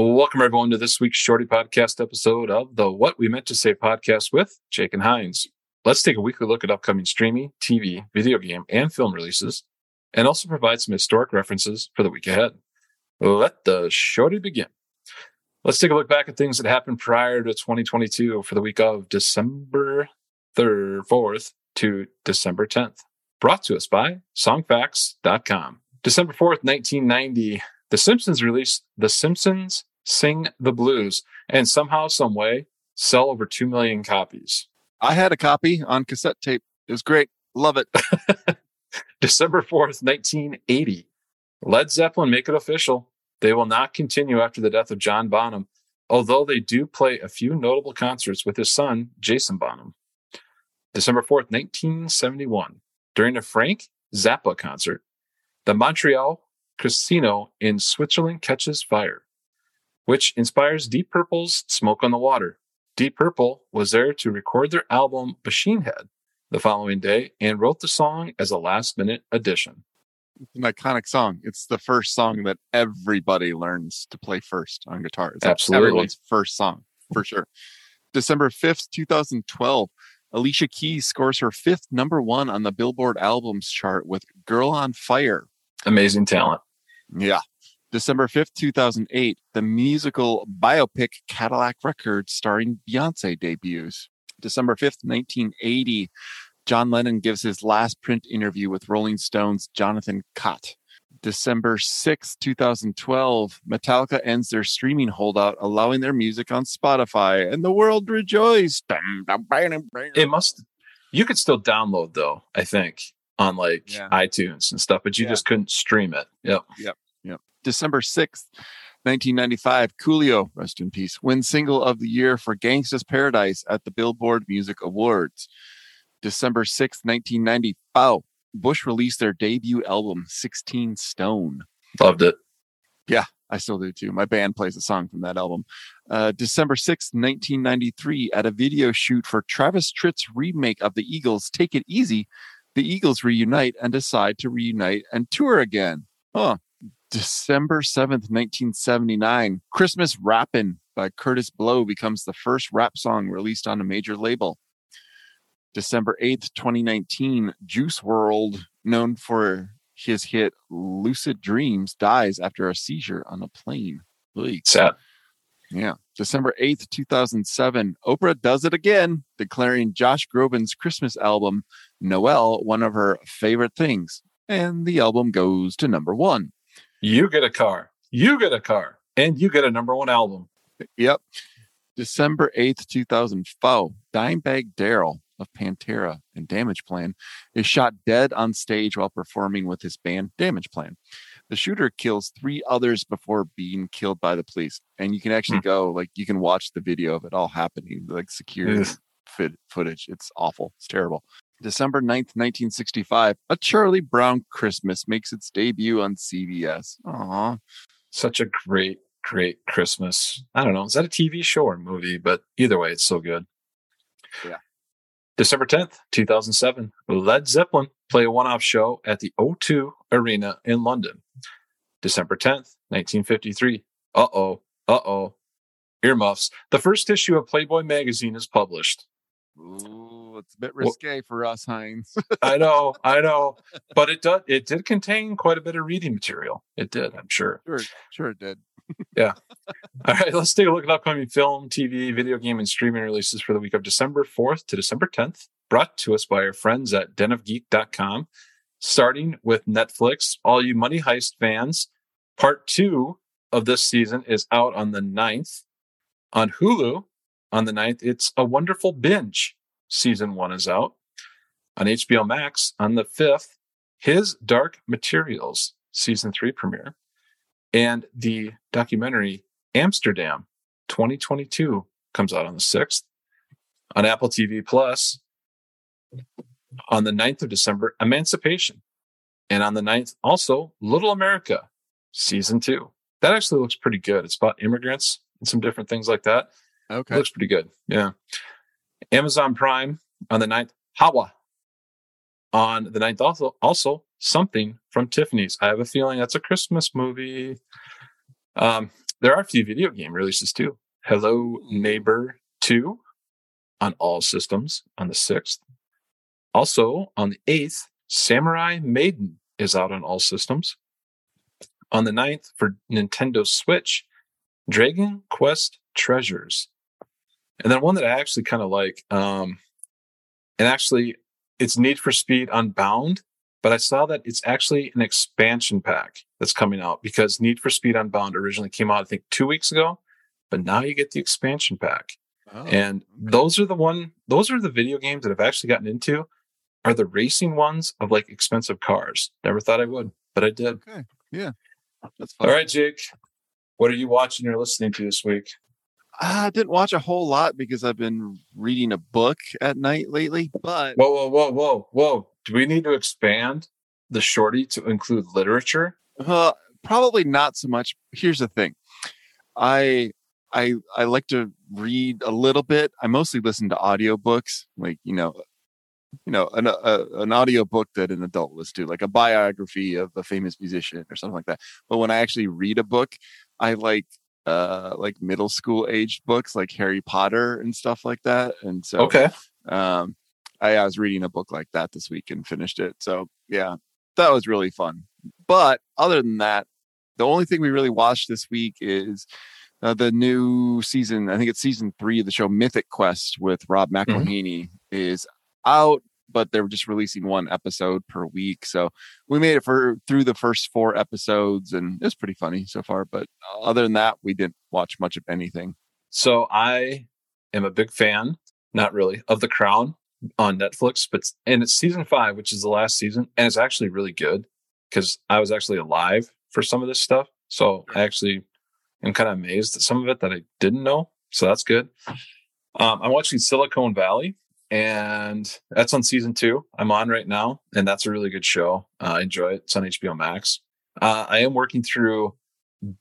Welcome, everyone, to this week's Shorty Podcast episode of the What We Meant to Say podcast with Jake and Hines. Let's take a weekly look at upcoming streaming, TV, video game, and film releases, and also provide some historic references for the week ahead. Let the Shorty begin. Let's take a look back at things that happened prior to 2022 for the week of December 3rd, 4th to December 10th. Brought to us by songfacts.com. December 4th, 1990, The Simpsons released The Simpsons Sing the Blues and somehow, some way, sell over 2 million copies. I had a copy on cassette tape. It was great. Love it. December 4th, 1980. Led Zeppelin make it official. They will not continue after the death of John Bonham, although they do play a few notable concerts with his son, Jason Bonham. December 4th, 1971. During a Frank Zappa concert, the Montreal Casino in Switzerland catches fire which inspires Deep Purple's Smoke on the Water. Deep Purple was there to record their album Machine Head the following day and wrote the song as a last minute addition. It's an iconic song. It's the first song that everybody learns to play first on guitar. It's Absolutely. everyone's first song for sure. December 5th, 2012. Alicia Keys scores her fifth number one on the Billboard albums chart with Girl on Fire. Amazing talent. Yeah. December 5th, 2008, the musical biopic Cadillac Records starring Beyonce debuts. December 5th, 1980, John Lennon gives his last print interview with Rolling Stone's Jonathan Cott. December 6th, 2012, Metallica ends their streaming holdout, allowing their music on Spotify, and the world rejoiced. It must, you could still download though, I think, on like Yeah. iTunes and stuff, but you Yeah. just couldn't stream it. Yep. Yep. Yep. December 6th, 1995, Coolio, rest in peace, wins single of the year for Gangsta's Paradise at the Billboard Music Awards. December 6th, 1990, wow, Bush released their debut album, 16 Stone. Loved it. Yeah, I still do too. My band plays a song from that album. Uh, December 6th, 1993, at a video shoot for Travis Tritt's remake of the Eagles' Take It Easy, the Eagles reunite and decide to reunite and tour again. Huh. December 7th, 1979, Christmas Rappin' by Kurtis Blow becomes the first rap song released on a major label. December 8th, 2019, Juice WRLD, known for his hit Lucid Dreams, dies after a seizure on a plane. Oy. Sad. Yeah. December 8th, 2007, Oprah does it again, declaring Josh Groban's Christmas album, Noel, one of her favorite things. And the album goes to number one. You get a car. You get a car. And you get a number one album. Yep. December 8th, 2004, Dimebag Darrell of Pantera and Damageplan is shot dead on stage while performing with his band Damageplan. The shooter kills three others before being killed by the police. And you can actually hmm. go, like, you can watch the video of it all happening, like security footage. It's awful. It's terrible. December 9th, 1965, A Charlie Brown Christmas makes its debut on CBS. Aw. Such a great, great Christmas. I don't know. Is that a TV show or movie? But either way, it's so good. Yeah. December 10th, 2007, Led Zeppelin play a one off show at the O2 Arena in London. December 10th, 1953. Uh oh, uh oh. Earmuffs. The first issue of Playboy magazine is published. Ooh, it's a bit risque for us, Heinz. I know, I know, but it did. It did contain quite a bit of reading material. It did, I'm sure. sure, sure it did. Yeah. All right, let's take a look at upcoming film, TV, video game, and streaming releases for the week of December 4th to December 10th, brought to us by our friends at denofgeek.com. Starting with Netflix, all you Money Heist fans, part two of this season is out on the 9th. On Hulu, on the 9th, it's A Wonderful Binge. Season one is out. On HBO Max, on the 5th, His Dark Materials, season three premiere and the documentary Amsterdam 2022 comes out on the 6th. On Apple TV Plus, on the 9th of December, Emancipation. And on the 9th, also Little America season two. That actually looks pretty good. It's about immigrants and some different things like that. Okay. looks pretty good. Yeah. Amazon Prime on the 9th, Hawa. On the 9th, also, also something from Tiffany's. I have a feeling that's a Christmas movie. Um, there are a few video game releases too. Hello Neighbor 2 on all systems on the 6th. Also on the 8th, Samurai Maiden is out on all systems. On the 9th for Nintendo Switch, Dragon Quest Treasures. And then one that I actually kind of like, um, and actually it's Need for Speed Unbound, but I saw that it's actually an expansion pack that's coming out because Need for Speed Unbound originally came out, I think, two weeks ago, but now you get the expansion pack. Oh, and okay. those are the one, those are the video games that I've actually gotten into are the racing ones of like expensive cars. Never thought I would, but I did. Okay. Yeah. All right, Jake. What are you watching or listening to this week? I didn't watch a whole lot because I've been reading a book at night lately. But whoa, whoa, whoa, whoa, whoa! Do we need to expand the shorty to include literature? Uh, probably not so much. Here's the thing: I I I like to read a little bit. I mostly listen to audiobooks, like you know, you know, an a, an audio book that an adult listens to, like a biography of a famous musician or something like that. But when I actually read a book, I like uh like middle school aged books like Harry Potter and stuff like that. And so okay, um, I, I was reading a book like that this week and finished it. So yeah, that was really fun. But other than that, the only thing we really watched this week is uh, the new season. I think it's season three of the show Mythic Quest with Rob mm-hmm. Mm-hmm. is out but they were just releasing one episode per week. So we made it for through the first four episodes, and it was pretty funny so far. But other than that, we didn't watch much of anything. So I am a big fan, not really, of The Crown on Netflix, but and it's season five, which is the last season, and it's actually really good because I was actually alive for some of this stuff. So I actually am kind of amazed at some of it that I didn't know. So that's good. Um, I'm watching Silicon Valley, and that's on season two. I'm on right now, and that's a really good show. Uh, I enjoy it. It's on HBO Max. Uh, I am working through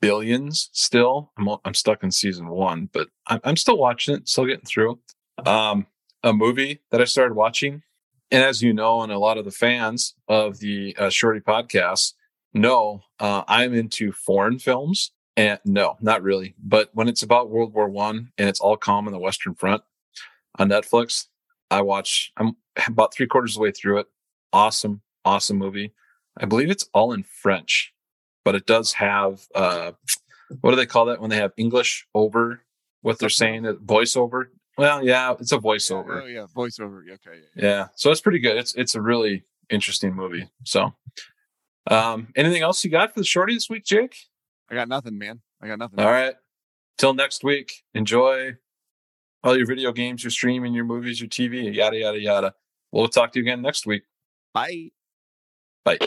Billions still. I'm I'm stuck in season one, but I'm, I'm still watching it, still getting through. Um, a movie that I started watching, and as you know, and a lot of the fans of the uh, Shorty podcast know, uh, I'm into foreign films. And no, not really. But when it's about World War One and it's all calm on the Western Front on Netflix, I watch. I'm about three quarters of the way through it. Awesome, awesome movie. I believe it's all in French, but it does have uh, what do they call that when they have English over what they're saying? Voiceover. Well, yeah, it's a voiceover. Yeah, oh yeah, voiceover. Okay. Yeah, yeah, so it's pretty good. It's it's a really interesting movie. So, um, anything else you got for the shorty this week, Jake? I got nothing, man. I got nothing. All right. Till next week. Enjoy all your video games, your streaming, your movies, your TV, yada, yada, yada. We'll talk to you again next week. Bye. Bye.